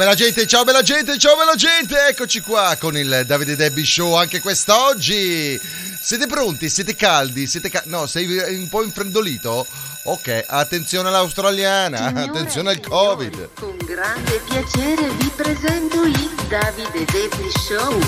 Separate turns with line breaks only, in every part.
bella gente, ciao bella gente, ciao bella gente, eccoci qua con il Davide Debbie Show anche quest'oggi. Siete pronti? Siete caldi? Siete ca- no, sei un po' infreddolito? Ok, attenzione all'australiana,
Signore
attenzione al Covid.
Con grande piacere vi presento il Davide Debbie Show.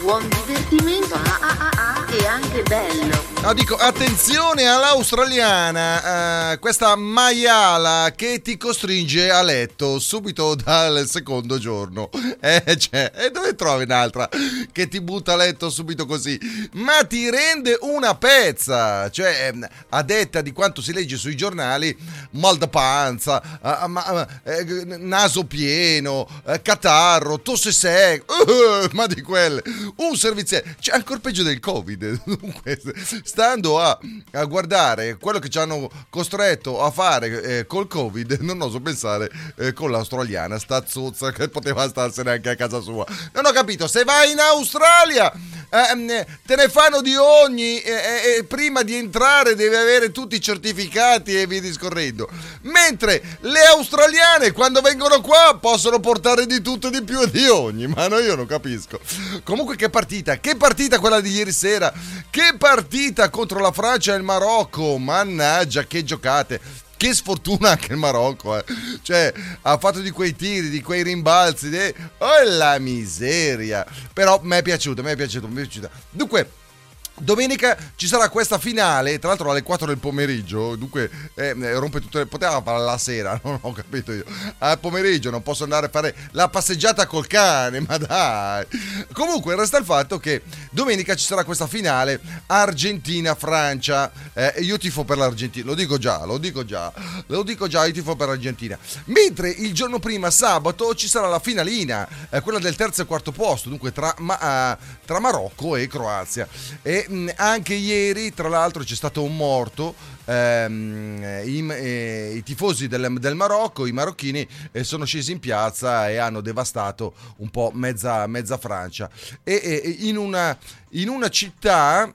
Buon divertimento ah, ah, ah, e anche bello.
No, dico attenzione all'australiana, eh, questa maiala che ti costringe a letto subito dal secondo giorno. Eh, cioè, e dove trovi un'altra che ti butta a letto subito così? Ma ti rende una pezza, cioè ehm, a detta di quanto si legge sui giornali, mal da panza, ah, ma- eh, naso pieno, eh, catarro, tosse uh, ma di quelle, un servizio, cioè ancora peggio del covid. Dunque, stando a, a guardare quello che ci hanno costretto a fare eh, col covid, non oso pensare eh, con l'australiana, sta zozza che poteva starsene anche a casa sua. Non ho capito, se vai in Australia ehm, te ne fanno di ogni e prima di entrare devi avere tutti i certificati e via discorrendo. Mentre le australiane quando vengono qua possono portare di tutto e di più e di ogni, ma no, io non capisco. Comunque che partita, che partita quella di ieri sera, che partita contro la Francia e il Marocco, mannaggia che giocate. Che sfortuna anche il Marocco, eh. cioè ha fatto di quei tiri, di quei rimbalzi, di... oh la miseria. Però mi è piaciuto, mi è piaciuto, mi è piaciuta. Dunque, Domenica ci sarà questa finale, tra l'altro alle 4 del pomeriggio, dunque eh, rompe tutte le... poteva farla la sera, non ho capito io. Al pomeriggio non posso andare a fare la passeggiata col cane, ma dai. Comunque resta il fatto che domenica ci sarà questa finale Argentina-Francia. Eh, io tifo per l'Argentina, lo dico già, lo dico già, lo dico già, io tifo per l'Argentina. Mentre il giorno prima, sabato, ci sarà la finalina, eh, quella del terzo e quarto posto, dunque tra, ma- eh, tra Marocco e Croazia. E mh, anche ieri, tra l'altro, c'è stato un morto. ehm, i, eh, i tifosi del, del Marocco, i marocchini, eh, sono scesi in piazza e hanno devastato un po' mezza, mezza Francia. E, e in, una, in una città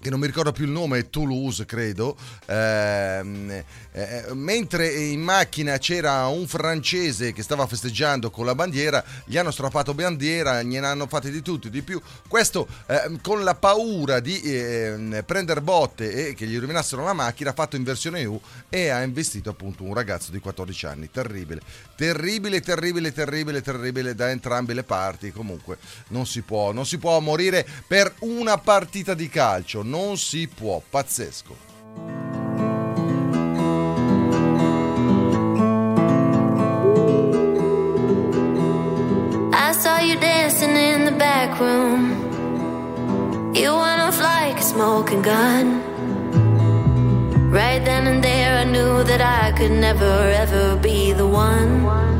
che non mi ricordo più il nome, è Toulouse credo, ehm, eh, mentre in macchina c'era un francese che stava festeggiando con la bandiera, gli hanno strappato bandiera, gliene hanno fatte di tutto di più. Questo ehm, con la paura di ehm, prendere botte e che gli rovinassero la macchina, ha fatto in versione EU e ha investito appunto un ragazzo di 14 anni. Terribile, terribile, terribile, terribile, terribile da entrambe le parti. Comunque non si può, non si può morire per una partita di calcio, non si può, pazzesco.
I saw you dancing in the back room. You went off like a smoking gun. Right then and there, knew that I could never ever be the one.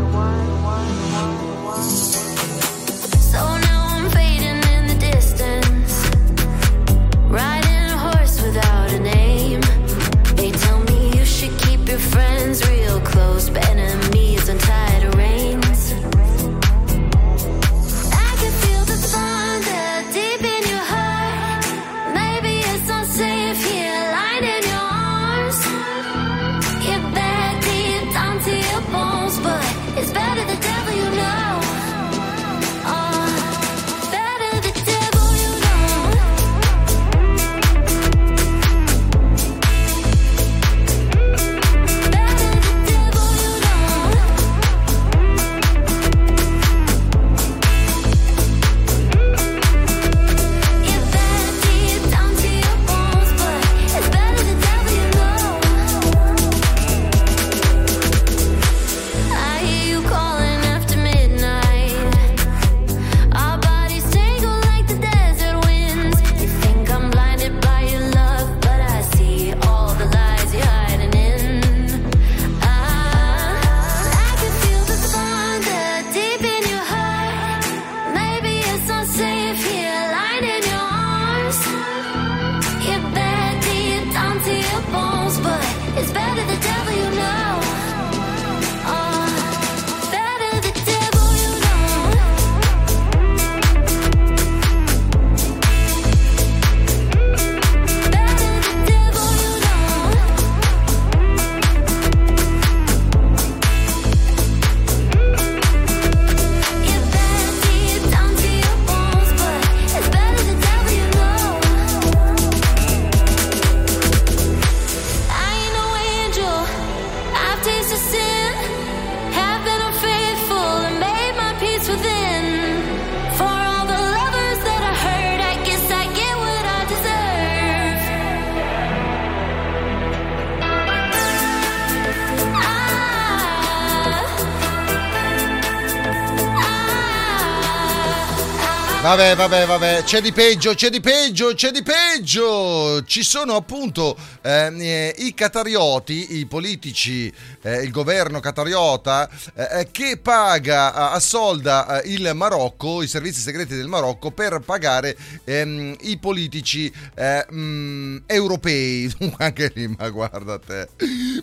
Vabbè, vabbè, vabbè, c'è di peggio, c'è di peggio, c'è di peggio. Ci sono appunto eh, eh, i catarioti, i politici, eh, il governo catariota eh, che paga, assolda eh, il Marocco, i servizi segreti del Marocco per pagare ehm, i politici mh, mm, europei. Anche lì, ma guarda te,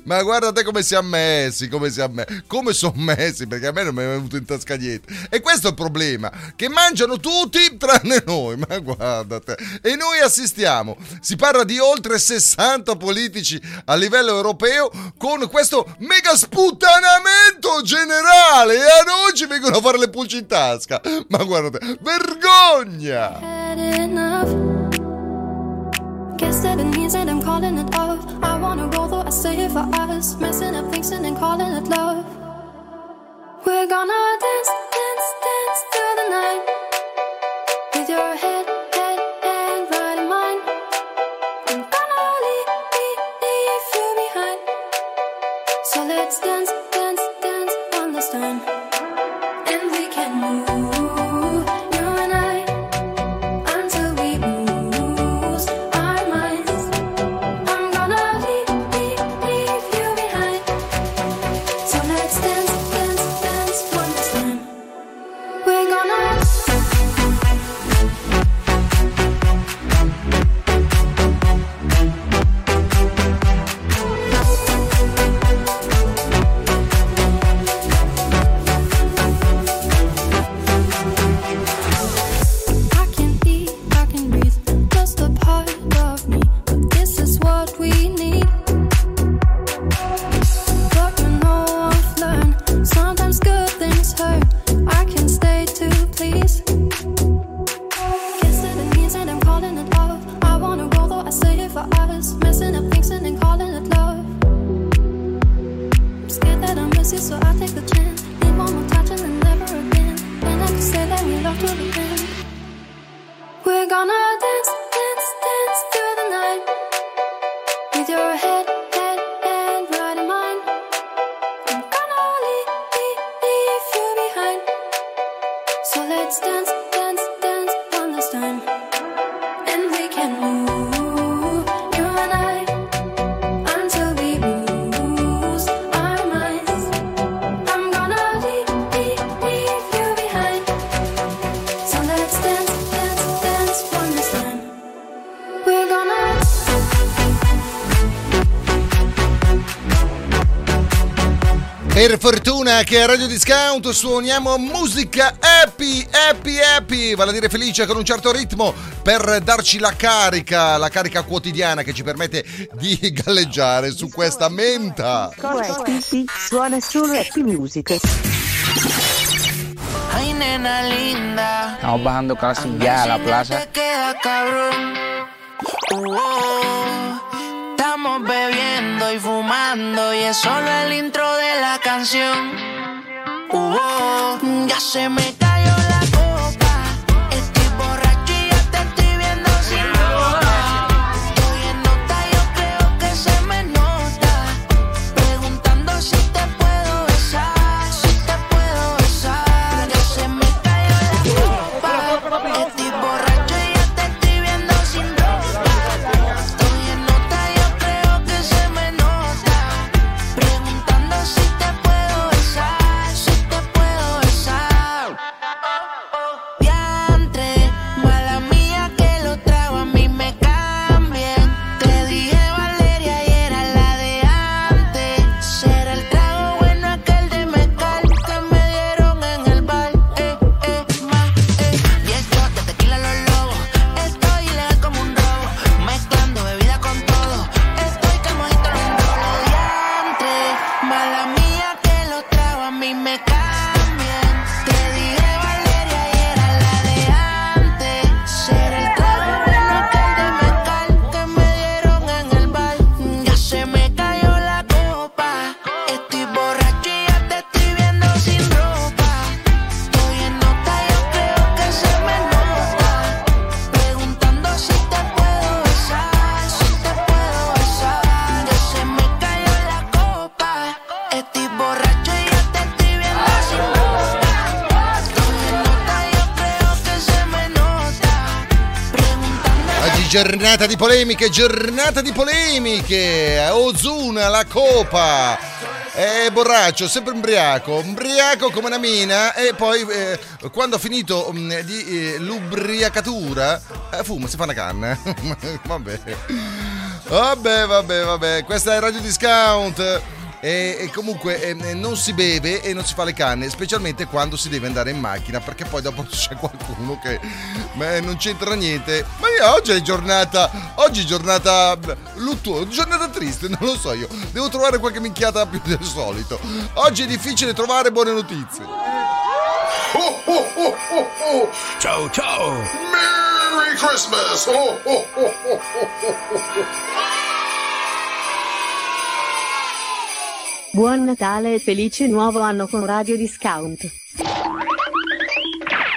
ma guarda te come siamo messi, come siamo messi, come sono messi, perché a me non mi è venuto in tasca niente. E questo è il problema, che mangiano tutti tranne noi, ma guardate. E noi assistiamo, si parla di oltre 60 politici a livello europeo con questo mega sputtanamento generale e a noi ci vengono a fare le pulci in tasca. Ma guardate, vergogna!
Guess that means that I'm calling it off. I wanna roll though I say it for us. Messing up things and calling it love. We're gonna dance, dance, dance through the night. Your head, head right in mine. Leave, you behind. So let's dance, dance, dance on this time.
Per fortuna che a Radio Discount suoniamo musica happy, happy, happy, vale a dire felice con un certo ritmo per darci la carica, la carica quotidiana che ci permette di galleggiare su questa menta.
Happy suona solo happy music.
Ay, nena linda.
Estamos bajando casi ya a la plaza.
Te queda cabrón. Estamos bebiendo y fumando y es solo el intro de la canción. Uh. Ya se me
giornata di polemiche, giornata di polemiche. Ozuna, la copa. È borraccio, sempre ubriaco, ubriaco come una mina e poi eh, quando ha finito mh, di eh, l'ubriacatura eh, fuma, si fa una canna. vabbè. Vabbè, vabbè, vabbè. Questa è Radio Discount. E, e comunque eh, non si beve e non si fa le canne, specialmente quando si deve andare in macchina, perché poi dopo c'è qualcuno che beh, non c'entra niente. Ma io oggi è giornata, oggi è giornata luttuosa, giornata triste, non lo so io. Devo trovare qualche minchiata più del solito. Oggi è difficile trovare buone notizie.
Ciao ciao!
Merry Christmas! Oh, oh, oh, oh, oh, oh.
Buon Natale e felice nuovo anno con Radio Discount.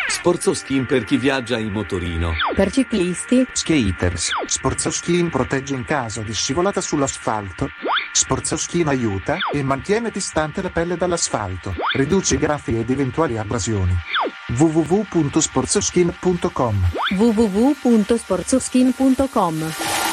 Sporzo skin per chi viaggia in motorino.
Per ciclisti,
Skaters. Sportsoskin protegge in caso di scivolata sull'asfalto. Sportsoskin aiuta e mantiene distante la pelle dall'asfalto. Riduce i graffi ed eventuali abrasioni. www.sportsoskin.com
www.sportsoskin.com.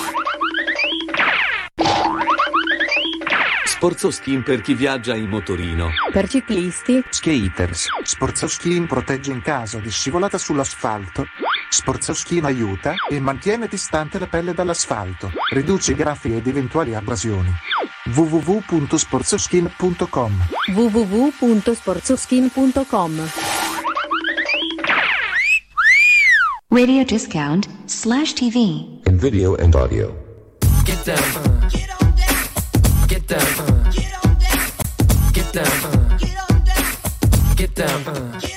Sporzo skin per chi viaggia in motorino.
Per ciclisti,
Skaters. Sportsoskin protegge in caso di scivolata sull'asfalto. Sportsoskin aiuta e mantiene distante la pelle dall'asfalto. Riduce i graffi ed eventuali abrasioni. www.sportsoskin.com
www.sportsoskin.com.
Radio Discount slash TV.
in video and audio.
Get down. Get Get down. uh.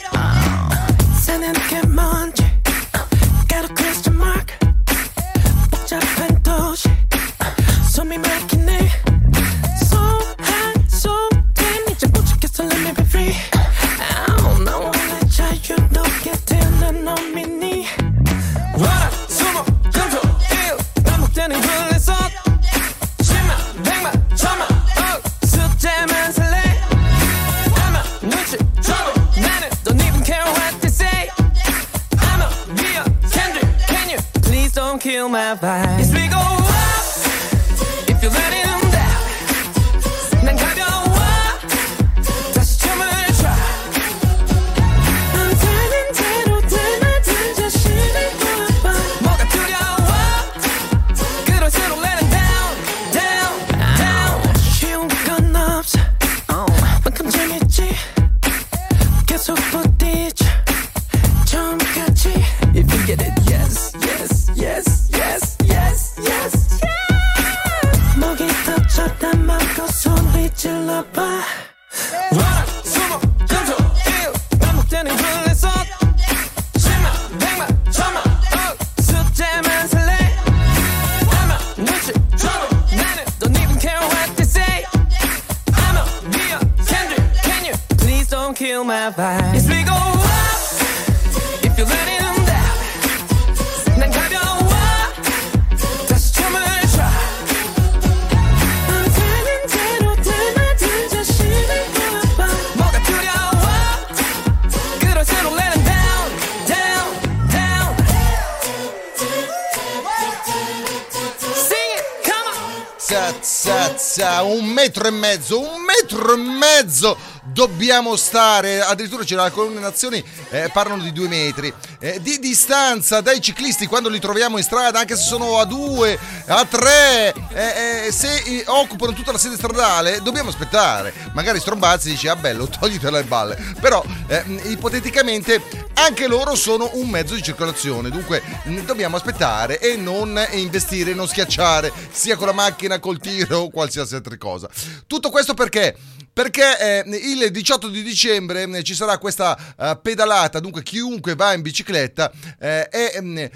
Za, za, un metro e mezzo, un metro e mezzo dobbiamo stare, addirittura la colonna nazioni, eh, parlano di due metri, eh, di distanza dai ciclisti quando li troviamo in strada, anche se sono a due, a tre, eh, eh, se eh, occupano tutta la sede stradale, dobbiamo aspettare, magari strombazzi dici, ah bello, toglitela le balle, però eh, ipoteticamente anche loro sono un mezzo di circolazione, dunque mh, dobbiamo aspettare e non investire, non schiacciare, sia con la macchina, col tiro o qualsiasi altra cosa. Tutto questo perché? Perché eh, il 18 di dicembre eh, ci sarà questa eh, pedalata, dunque chiunque va in bicicletta e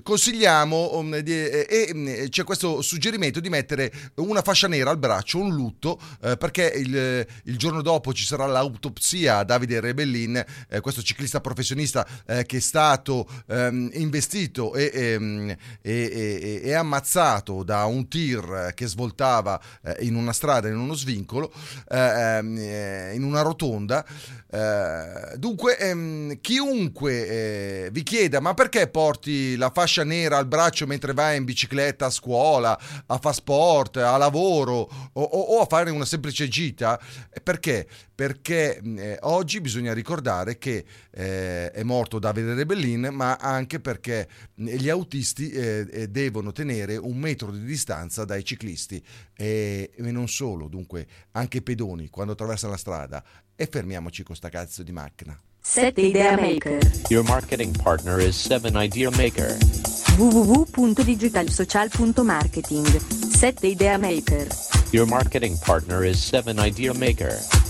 consigliamo e c'è questo suggerimento di mettere una fascia nera al braccio, un lutto, eh, perché il, il giorno dopo ci sarà l'autopsia a Davide Rebellin, eh, questo ciclista professionista eh, che è stato ehm, investito e, ehm, e- e- e ammazzato da un tir che svoltava in una strada, in uno svincolo. Eh, ehm, eh, in una rotonda. Eh, dunque, ehm, chiunque eh, vi chieda ma perché porti la fascia nera al braccio mentre vai in bicicletta a scuola, a fa sport, a lavoro o, o- o a fare una semplice gita? Eh, Perché? Perché eh, oggi bisogna ricordare che eh, è morto Davide Rebellin, ma anche perché gli autisti eh, eh, devono tenere un metro di distanza dai ciclisti e, e non solo, dunque anche i pedoni quando attraversano la strada. E fermiamoci con sta cazzo di macchina.
7 Idea Maker.
Your marketing partner is 7 Idea Maker.
www.digitalsocial.marketing 7 Idea Maker.
Your marketing partner is 7 Idea Maker.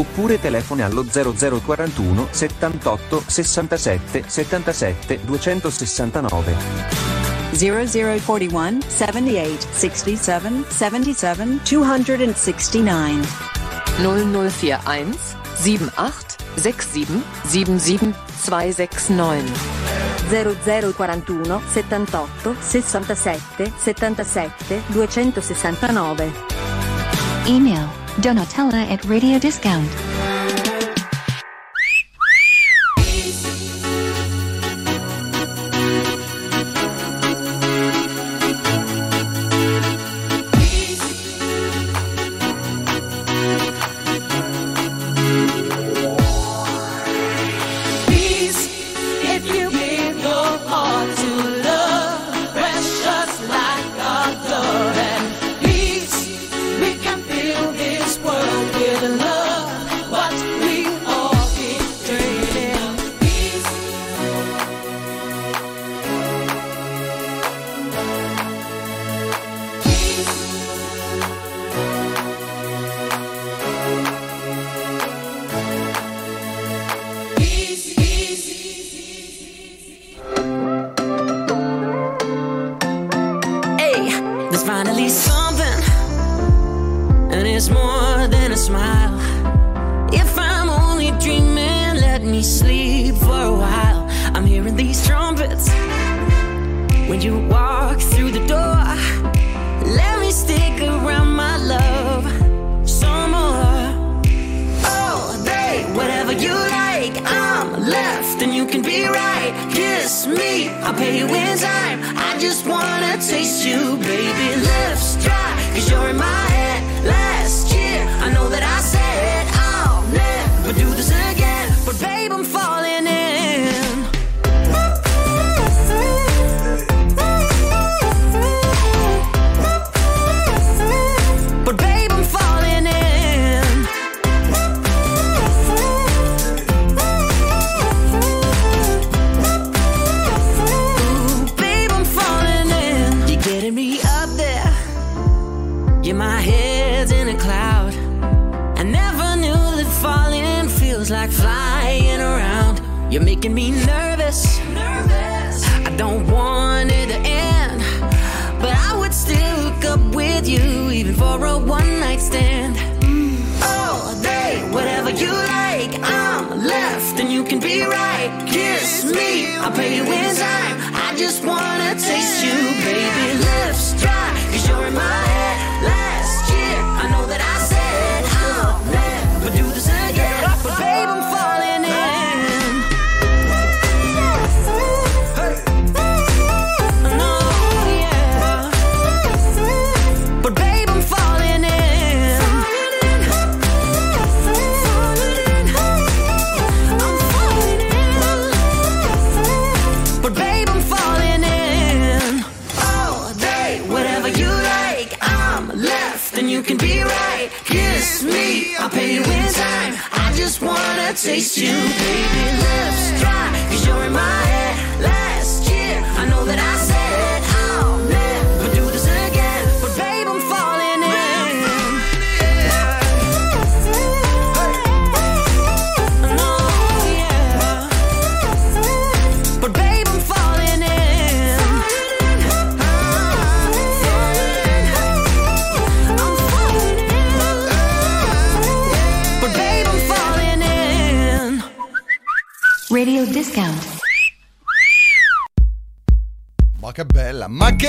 Oppure telefoni allo 0041 78 67 77 269.
0041 78 67 77 269.
0041 78 67 77 269.
0041 78 67 77 269.
Email donatella at Radio Discount.
Taste you, baby. Lips dry, cause you're in my head.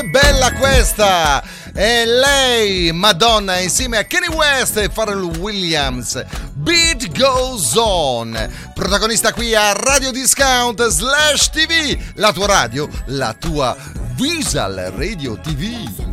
Che bella questa! È lei, Madonna, insieme a Kenny West e Pharrell Williams. Beat Goes On. Protagonista qui a Radio Discount slash TV. La tua radio, la tua Visual Radio TV.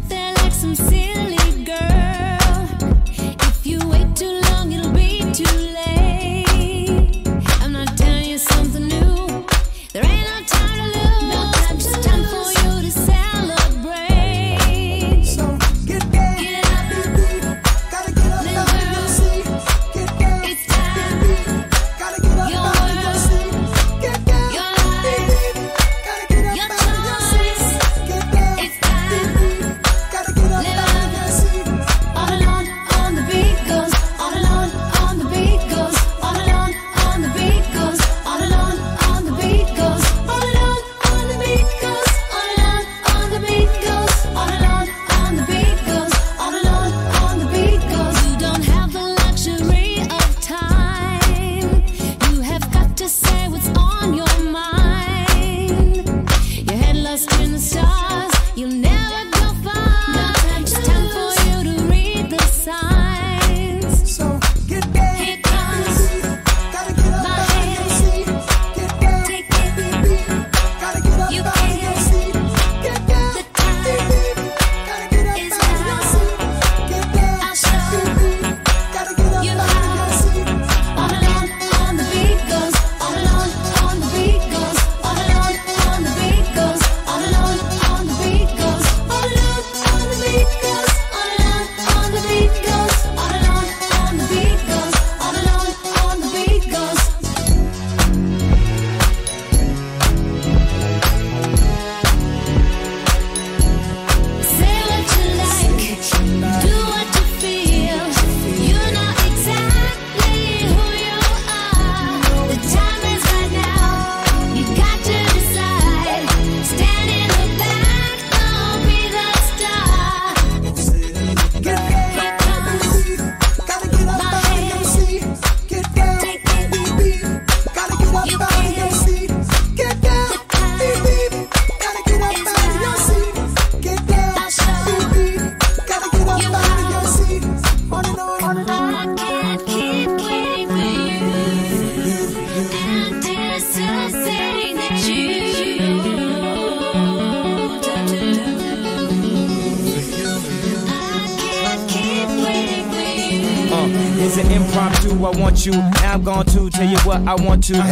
You.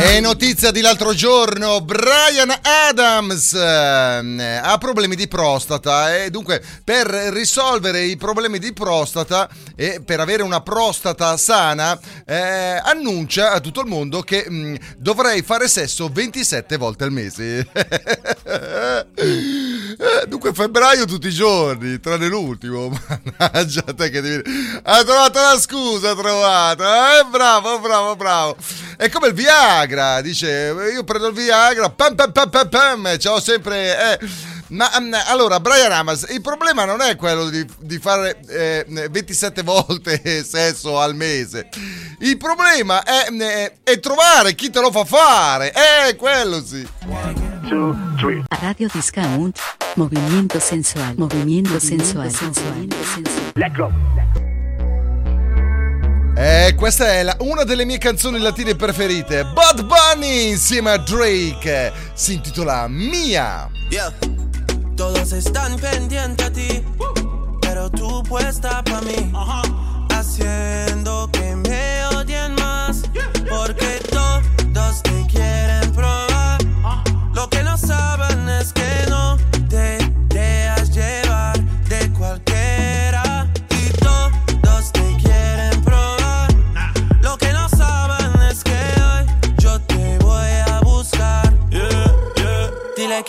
E notizia di l'altro giorno, Brian Adams eh, ha problemi di prostata e dunque per risolvere i problemi di prostata e per avere una prostata sana eh, annuncia a tutto il mondo che mh, dovrei fare sesso 27 volte al mese. Dunque febbraio tutti i giorni, tranne l'ultimo. Mannaggia te che devi... Ha trovato la scusa, ha trovato. Eh, bravo, bravo, bravo. È come il Viagra, dice, io prendo il Viagra, pam pam pam pam pam, c'ho sempre... eh. Ma mm, allora, Brian Amas, il problema non è quello di, di fare eh, 27 volte sesso al mese. Il problema è, è- è trovare chi te lo fa fare. Eh, quello sì.
Radio Discount. Movimiento sensual. Movimiento sensual. Movimiento sensual.
Eh, questa è la- una delle mie canzoni latine preferite. Bud Bunny insieme a Drake. Si intitola Mia.
Yeah. Todos están pendientes a ti, pero tú puesta pa' mí, haciendo que me odien más, porque todos te quieren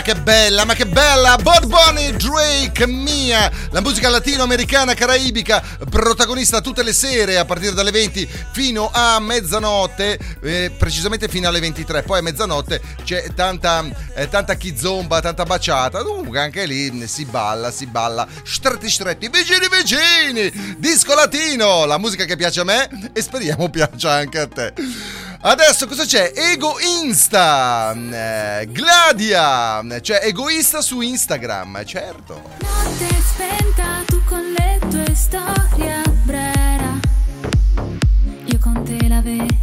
ma che bella, ma che bella! Bod Bunny, Drake, Mia, la musica latinoamericana caraibica, protagonista tutte le sere a partire dalle 20 fino a mezzanotte, eh, precisamente fino alle 23. Poi a mezzanotte c'è tanta, eh, tanta chizomba, tanta baciata. Dunque anche lì mm, si balla, si balla. Stretti, stretti, vicini, vicini! Disco latino, la musica che piace a me e speriamo piaccia anche a te. Adesso cosa c'è? Egoinsta, mm, eh, Gladia, mm, cioè egoista su Instagram, eh, certo.
Notte spenta tu con le tue storie Brera. Io con te la.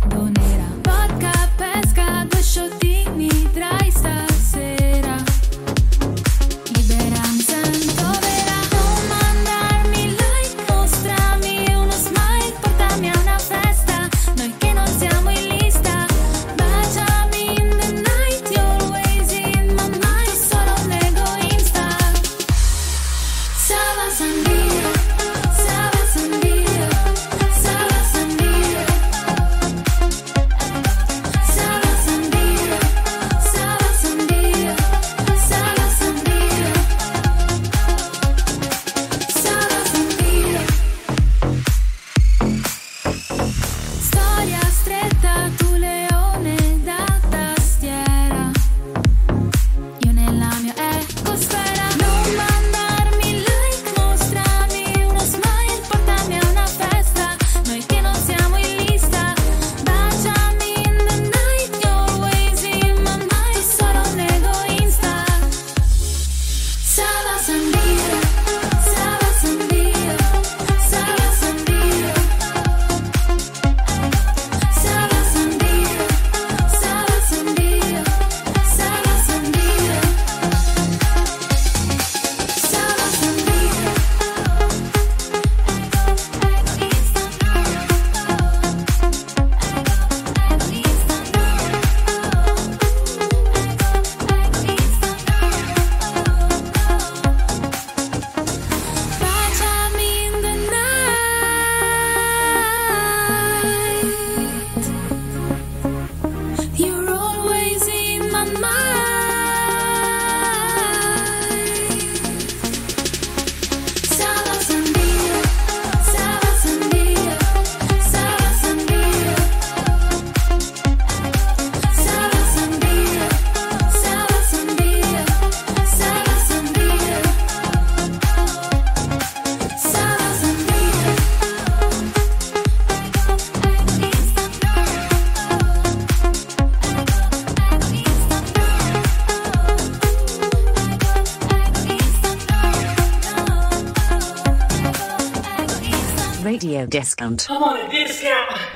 radio discount.
I'm on a discount.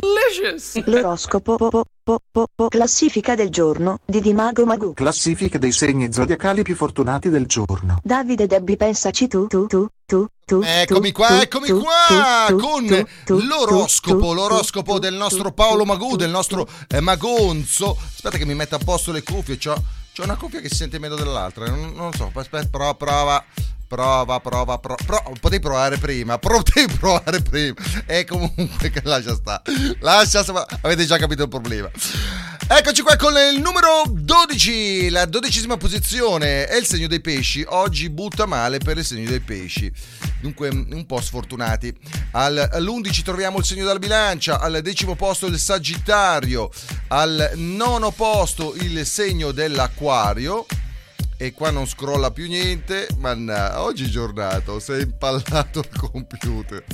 Delicious.
L'oroscopo po, po, po, po, po, classifica del giorno di Dimago Magu.
Classifica dei segni zodiacali più fortunati del giorno.
Davide Debbie pensaci tu tu tu tu
eccomi qua, eccomi qua con l'oroscopo, l'oroscopo del nostro Paolo Magù, del nostro Magonzo. Aspetta che mi metta a posto le cuffie, c'ho, c'ho una cuffia che si sente meglio dell'altra, non, non lo so, aspetta, prova, prova. Prova, prova, prova. Pro- potevi provare prima. Potevi provare prima. E comunque lascia sta. Lascia sta. Avete già capito il problema. Eccoci qua con il numero 12, la dodicesima posizione è il segno dei pesci. Oggi butta male per il segno dei pesci. Dunque un po' sfortunati. Al- all'11 troviamo il segno della bilancia, al decimo posto il sagittario, al nono posto il segno dell'acquario. E qua non scrolla più niente. Mannaggia, oggi giornata, sei impallato il computer.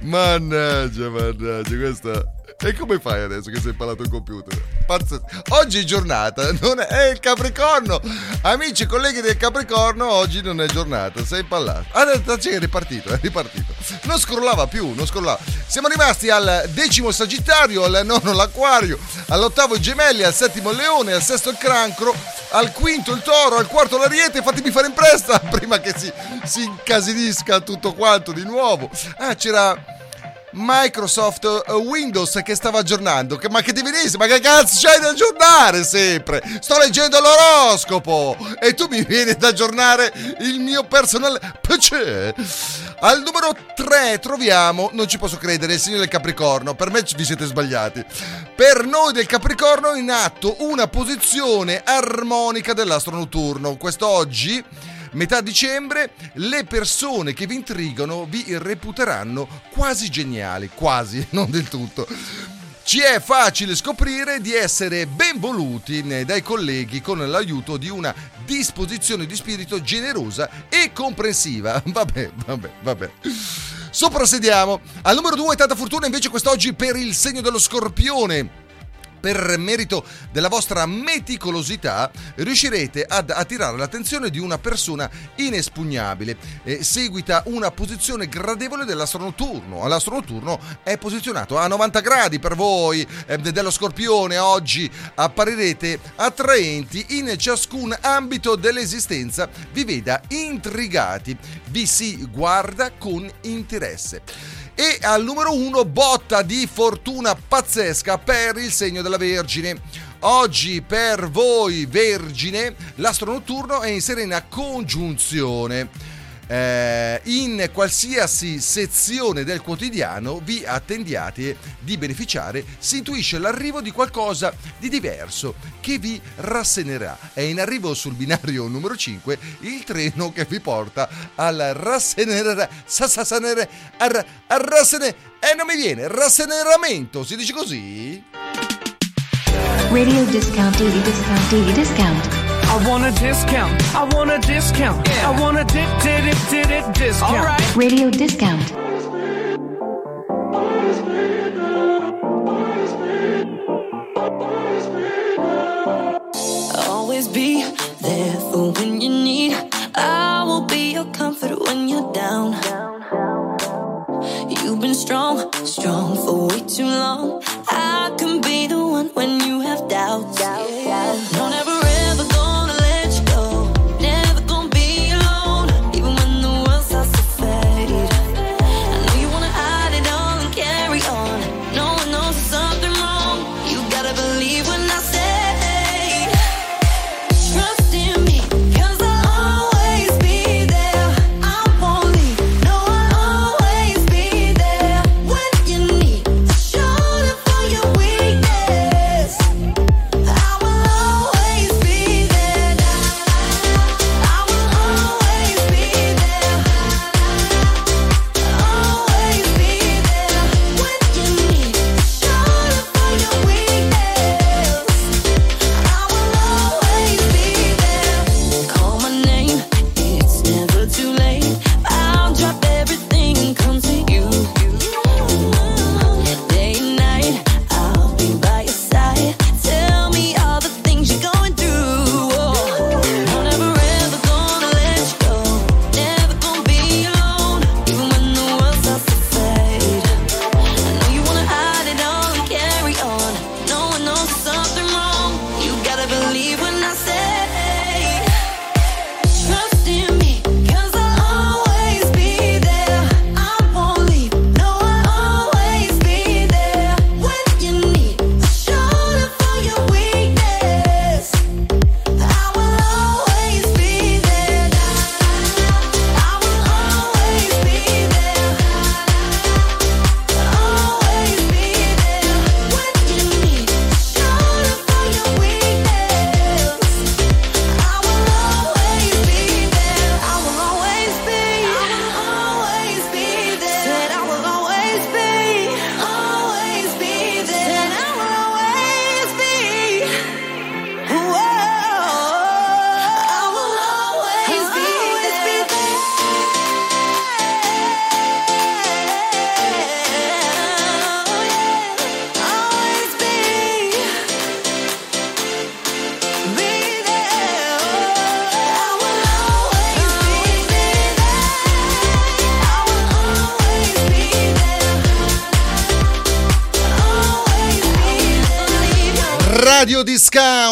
Mannaggia, mannaggia, questa. E come fai adesso che sei impallato il computer? Pazzesco. Oggi è giornata, non è, il Capricorno. Amici e colleghi del Capricorno, oggi non è giornata, sei impallato. Adesso è ripartito, è ripartito. Non scrollava più, non scrollava. Siamo rimasti al decimo Sagittario, al nono l'Acquario, all'ottavo Gemelli, al settimo Leone, al sesto il Cancro, al quinto il Toro, al quarto l'Ariete. Fatemi fare in presta prima che si, si incasinisca tutto quanto di nuovo. Ah, c'era... Microsoft eh, Windows che stava aggiornando. Che- ma che divenisse? Ma che cazzo c'hai da aggiornare sempre? Sto leggendo l'oroscopo e tu mi vieni ad aggiornare il mio personale PC. Al numero 3 troviamo, non ci posso credere, il segno del Capricorno. Per me vi siete sbagliati. Per noi del Capricorno è in atto una posizione armonica dell'astro notturno. Quest'oggi metà dicembre le persone che vi intrigano vi reputeranno quasi geniali, quasi, non del tutto. Ci è facile scoprire di essere ben voluti dai colleghi con l'aiuto di una disposizione di spirito generosa e comprensiva. Vabbè, vabbè, vabbè. Soprassediamo. Al numero 2 tanta fortuna invece quest'oggi per il segno dello scorpione per merito della vostra meticolosità riuscirete ad attirare l'attenzione di una persona inespugnabile. Eh, seguita una posizione gradevole dell'astro notturno. L'astro notturno è posizionato a 90 gradi per voi eh, dello scorpione. Oggi apparirete attraenti in ciascun ambito dell'esistenza. Vi veda intrigati. Vi si guarda con interesse. E al numero 1 botta di fortuna pazzesca per il segno della Vergine. Oggi per voi Vergine l'astro notturno è in serena congiunzione. Eh, in qualsiasi sezione del quotidiano vi attendiate di beneficiare, si intuisce l'arrivo di qualcosa di diverso che vi rassenerà. È in arrivo sul binario numero 5 il treno che vi porta al rassenere, rassene, e non mi viene, rasseneramento, si dice così?
Radio discount, discount, discount.
I want a discount. I want a discount. I want a di- di- di- di- di- discount.
Radio discount.
always be there for when you need. I will be your comfort when you're down. You've been strong, strong for way too long. I can be the one when you have doubts.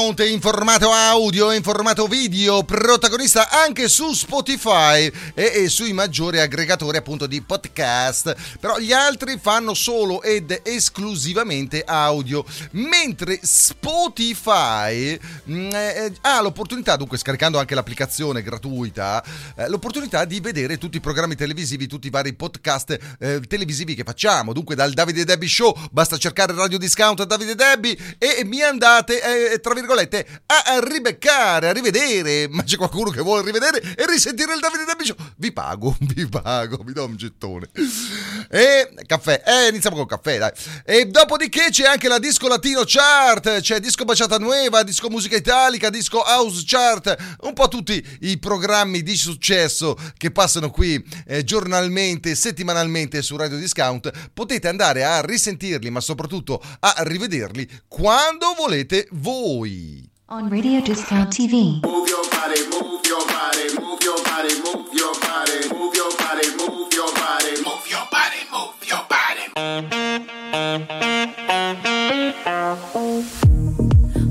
Discount in formato audio in formato video, protagonista anche su Spotify e, e sui maggiori aggregatori appunto di podcast. Però gli altri fanno solo ed esclusivamente audio, mentre Spotify mh, eh, ha l'opportunità, dunque scaricando anche l'applicazione gratuita, eh, l'opportunità di vedere tutti i programmi televisivi, tutti i vari podcast eh, televisivi che facciamo. Dunque dal Davide Debbie Show basta cercare Radio Discount Davide Debbie e mi andate, eh, tra virgolette, a ribeccare, a rivedere. Ma c'è qualcuno che vuole rivedere e risentire il Davide Show? Vi pago, vi pago, vi do un gettone. E caffè, eh, iniziamo col caffè, dai. E dopodiché c'è anche la Disco Latino Chart, c'è Disco Baciata Nueva, Disco Musica Italica, Disco House Chart, un po' tutti i programmi di successo che passano qui eh, giornalmente, settimanalmente su Radio Discount. Potete andare a risentirli, ma soprattutto a rivederli quando volete voi.
On Radio Discount TV.
Move your body, move your body, move your body, move your body, move your body, move your body, move your body, move your body.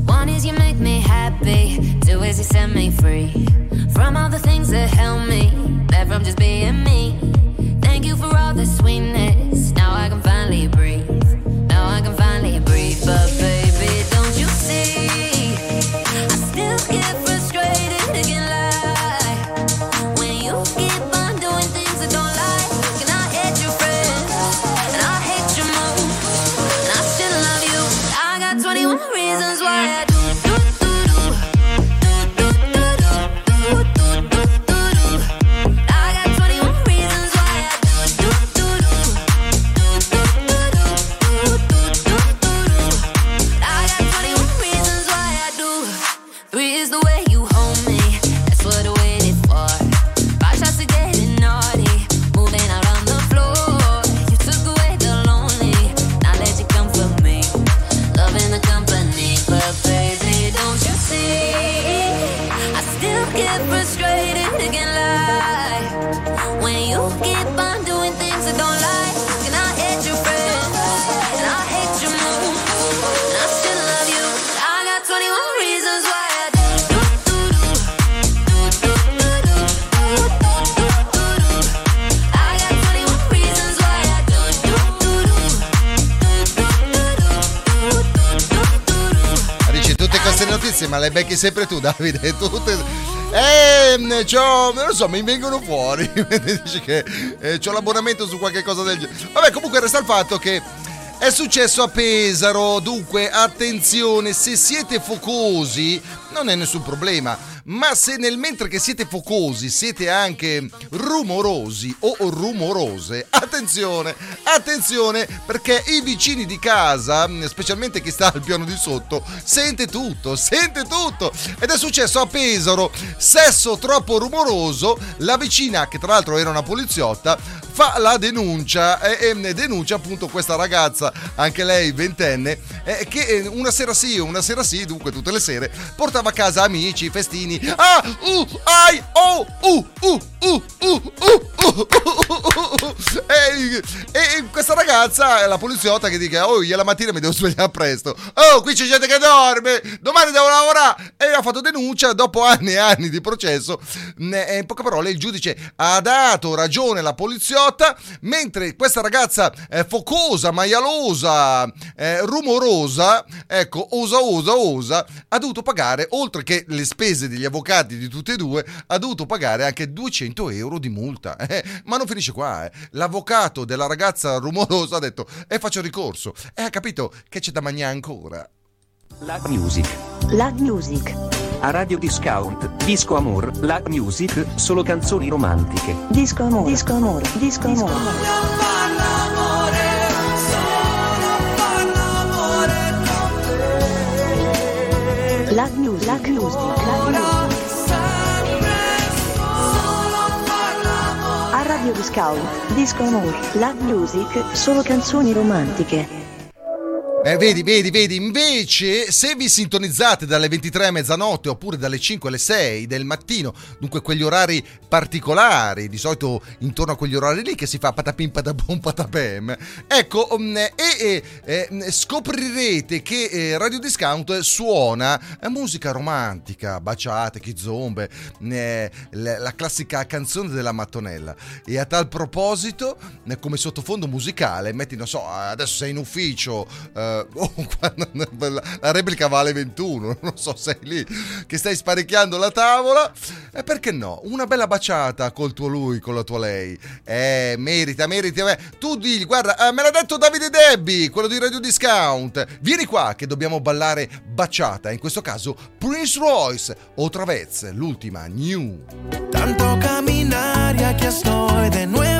One is you make me happy, two is you set me free from all the things that held me back from just being me. Thank you for all the sweetness.
Becchi sempre tu, Davide. Tutte. Eh, c'ho, non lo so, mi vengono fuori. Dici che eh, c'ho l'abbonamento su qualche cosa del genere. Vabbè, comunque resta il fatto che è successo a Pesaro. Dunque, attenzione, se siete focosi, non è nessun problema. Ma se nel mentre che siete focosi siete anche rumorosi o rumorose, attenzione, attenzione, perché i vicini di casa, specialmente chi sta al piano di sotto, sente tutto, sente tutto. Ed è successo a Pesaro, sesso troppo rumoroso, la vicina, che tra l'altro era una poliziotta, fa la denuncia e, e denuncia appunto questa ragazza, anche lei ventenne, eh, che eh, una sera sì, una sera sì, dunque tutte le sere, portava a casa amici, festini. Ah, uh, ai, oh, uh, uh, uh, uh, uh, uh, uh, e, e questa ragazza è la poliziotta che dice oh io la mattina mi devo svegliare presto. Oh qui c'è gente che dorme domani devo lavorare. E ha fatto denuncia dopo anni e anni di processo e in poche parole il giudice ha dato ragione alla poliziotta mentre questa ragazza eh, focosa maialosa eh, rumorosa ecco osa osa osa ha dovuto pagare oltre che le spese degli avvocati di tutte e due ha dovuto pagare anche 200 euro di multa eh, ma non finisce qua eh. l'avvocato della ragazza rumorosa ha detto e faccio ricorso e ha capito che c'è da mangiare ancora
La Music.
La Music.
A Radio Discount, Disco Amor, La Music, solo canzoni romantiche.
Disco amore. Disco amore. Disco amore. La Music. La Music. La Music. A Radio Discount, Disco amore. La Music, solo canzoni romantiche.
Eh, vedi, vedi, vedi, invece se vi sintonizzate dalle 23 a mezzanotte oppure dalle 5 alle 6 del mattino, dunque quegli orari particolari, di solito intorno a quegli orari lì che si fa patapim patapum patapem, ecco, mm, e, e, eh, scoprirete che eh, Radio Discount suona eh, musica romantica, baciate, chizombe, eh, la, la classica canzone della mattonella. E a tal proposito, come sottofondo musicale, metti, non so, adesso sei in ufficio, eh, oh, la replica vale 21, non so, sei lì che stai sparecchiando la tavola, e perché no? Una bella baciata col tuo lui, con la tua lei. Eh, merita, merita. eh. Tu digli, guarda, eh, me l'ha detto Davide Debbi, quello di Radio Discount. Vieni qua che dobbiamo ballare baciata, in questo caso Prince Royce otra vez, l'ultima, new.
Tanto caminar y aquí estoy de nuevo.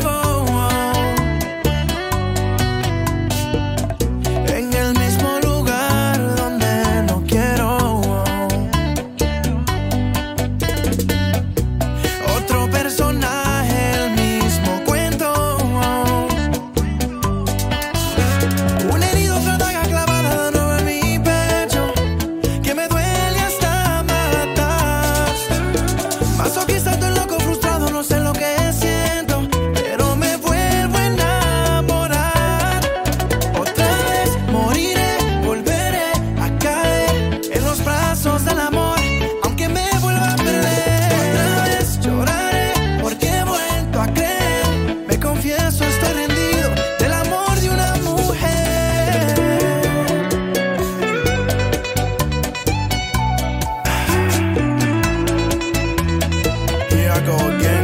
I go again.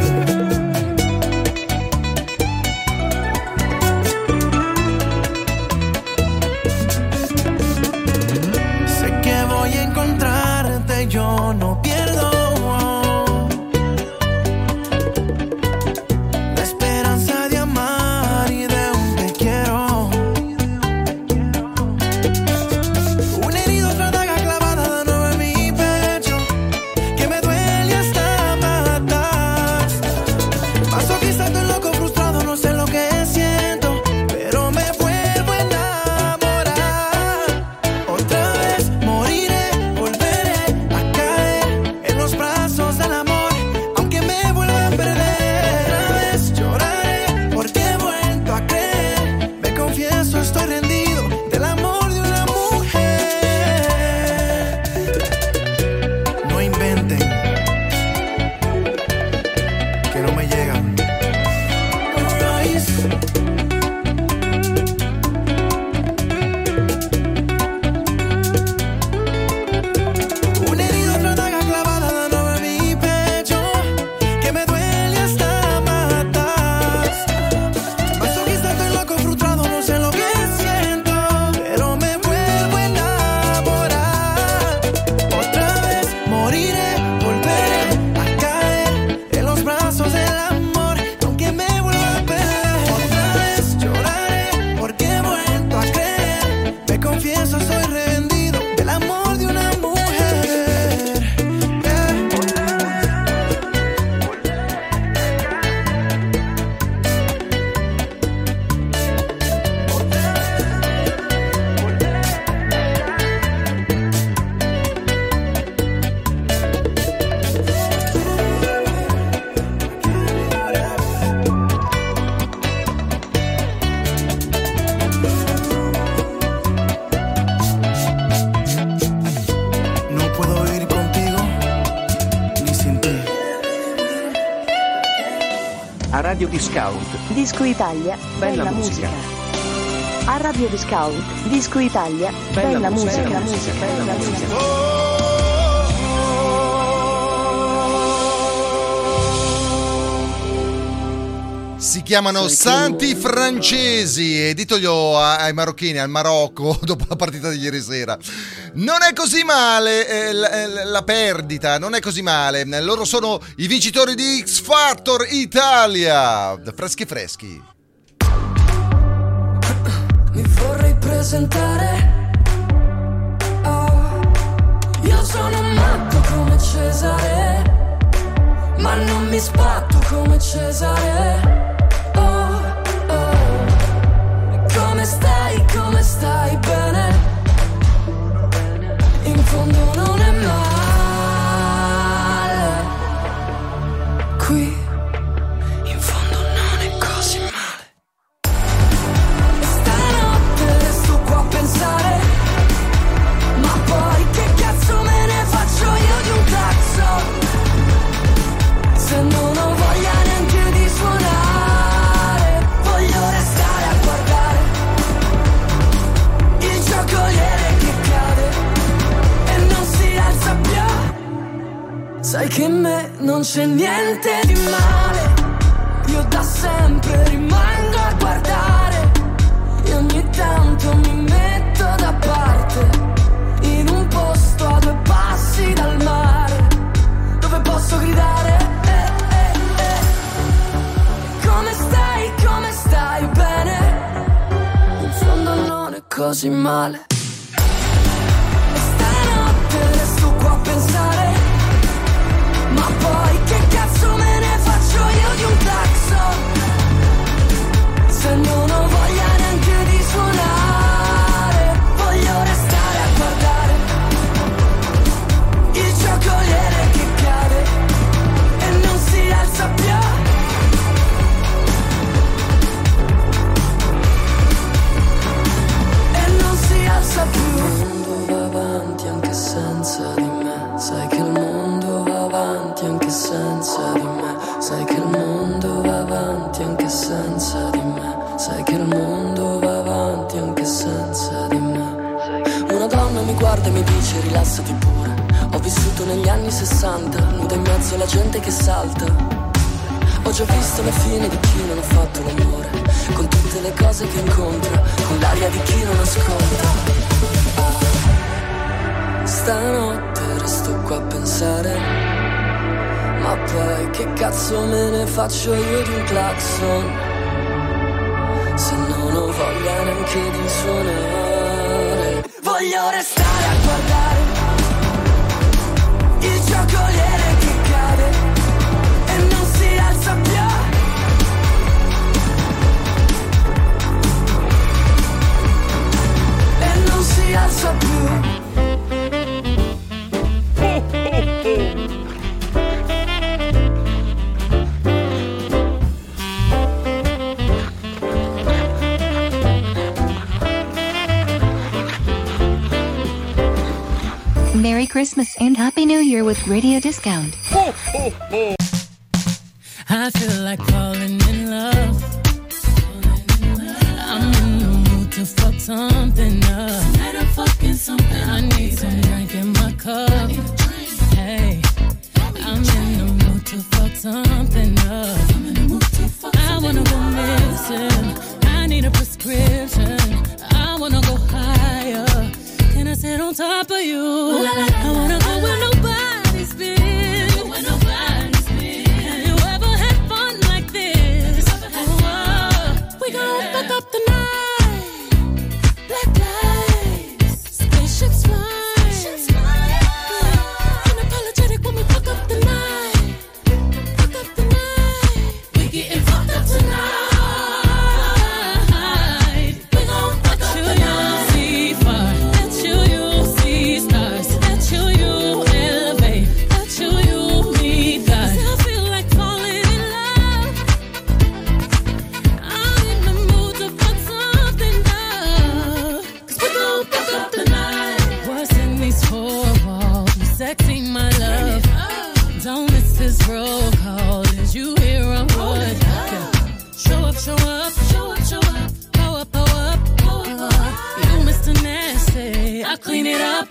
Discount.
Disco Italia,
Bella
bella,
musica.
musica. A Radio Discount, Disco Italia,
Bella
bella,
musica,
musica,
musica,
bella
bella
musica.
Si chiamano Santi Francesi e ditoglielo ai marocchini, al Marocco, dopo la partita di ieri sera. Non è così male eh, la, eh, la perdita, non è così male. Loro sono i vincitori di X Factor Italia. Freschi freschi.
Mi vorrei presentare. Oh, io sono matto come Cesare, ma non mi sbatto come Cesare. Oh, oh, come stai? come stai bene? Fondo non è male. Qui, Sai che in me non c'è niente di male, io da sempre rimango a guardare. E ogni tanto mi metto da parte. In un posto a due passi dal mare. Dove posso gridare eh, eh, eh. come stai come stai? Bene? In non è così male. E stanotte resto qua a pensare guarda e mi dice rilassati pure. Ho vissuto negli anni 60 nuda in mezzo alla gente che salta. Ho già visto la fine di chi non ha fatto l'amore. Con tutte le cose che incontra con l'aria di chi non ascolta. Stanotte resto qua a pensare ma poi che cazzo me ne faccio io di un clacson? Se non ho voglia neanche di suonare voglio restare a guardare il giocoliere
Happy New Year with Radio Discount.
I feel like falling in love. I'm in the mood to fuck something up. I need some drink in my cup. Clean it up.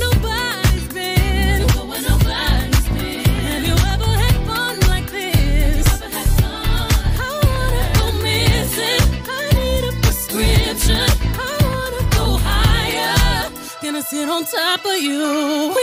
Nobody's been. Nobody's been. Have you ever had fun like this? I wanna go missing. I need a prescription. I wanna go higher. Gonna sit on top of you. We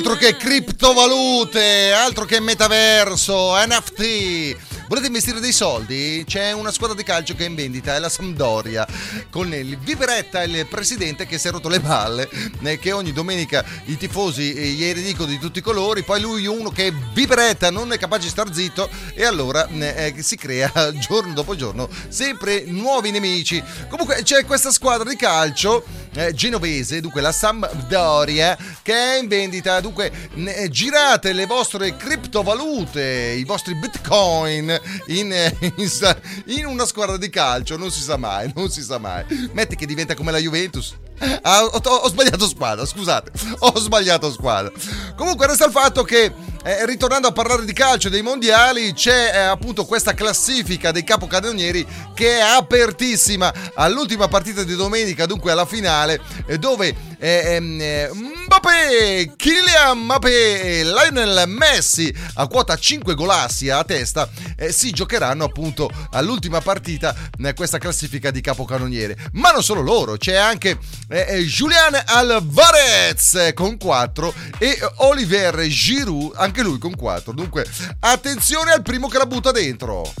Altro che criptovalute, altro che metaverso, NFT. Volete investire dei soldi? C'è una squadra di calcio che è in vendita, è la Sampdoria, con il Viveretta, il presidente che si è rotto le palle, eh, che ogni domenica i tifosi eh, gli dicono di tutti i colori, poi lui uno che è Viveretta non è capace di star zitto e allora eh, eh, si crea giorno dopo giorno sempre nuovi nemici. Comunque c'è questa squadra di calcio eh, genovese, dunque la Sampdoria, che è in vendita. Dunque, eh, girate le vostre criptovalute, i vostri bitcoin in, eh, in in una squadra di calcio. Non si sa mai, non si sa mai. Metti che diventa come la Juventus. Ah, ho, ho sbagliato squadra, scusate, ho sbagliato squadra. Comunque resta il fatto che, eh, ritornando a parlare di calcio dei mondiali, c'è eh, appunto questa classifica dei capocannonieri che è apertissima all'ultima partita di domenica, dunque alla finale, eh, dove eh, ehm, eh, Mbappé, Kylian Mbappé e Lionel Messi a quota 5 golassi a testa eh, si giocheranno appunto all'ultima partita questa classifica di capocannoniere. Ma non solo loro, c'è anche Julian Alvarez con 4 e Oliver Giroud anche lui con 4. Dunque attenzione al primo che la butta dentro.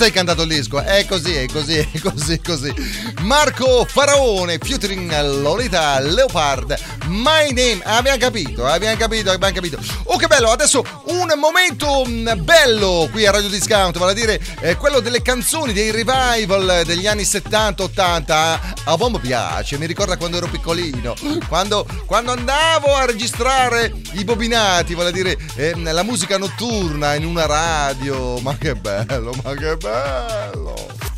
Sei cantato il disco, è così, è così, è così, così. Marco Faraone, featuring Lolita Leopard, My Name. Abbiamo capito, abbiamo capito, abbiamo capito. Oh che bello, adesso un momento mm, bello qui a Radio Discount, vale a dire eh, quello delle canzoni, dei revival degli anni 70-80. A me piace, mi ricorda quando ero piccolino, quando, quando andavo a registrare i bobinati, vale a dire eh, la musica notturna in una radio. Ma che bello, ma che bello.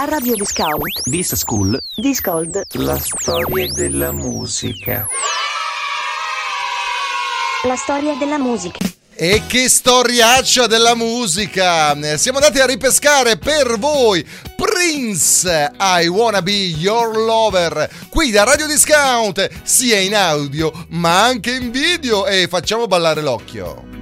A Radio Discount.
This School.
Discold.
La storia della musica.
La storia della musica.
E che storiaccia della musica! Siamo andati a ripescare per voi Prince I Wanna Be Your Lover qui da Radio Discount, sia in audio ma anche in video e facciamo ballare l'occhio.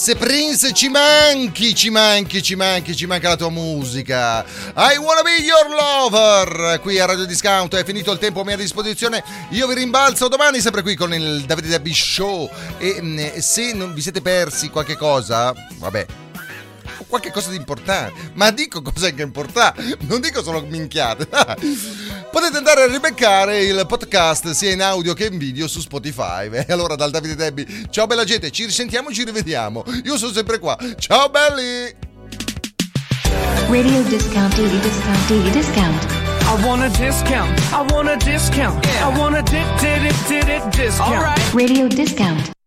Prince, Prince, ci manchi, ci manchi, ci manchi, ci manca la tua musica. I wanna be your lover. Qui a Radio Discount è finito il tempo a mia disposizione. Io vi rimbalzo domani sempre qui con il Davide Dabby Show. E mh, se non vi siete persi qualche cosa, vabbè. Qualche cosa di importante, ma dico cose che importanti, non dico solo minchiate. Potete andare a ribeccare il podcast sia in audio che in video su Spotify. E allora dal Davide Debbi, ciao bella gente, ci risentiamo, ci rivediamo. Io sono sempre qua. Ciao belli!
Radio discount, daily discount, daily discount.
I want a discount. I want a discount. I want a dip, dip, dip, dip, discount.
Radio discount.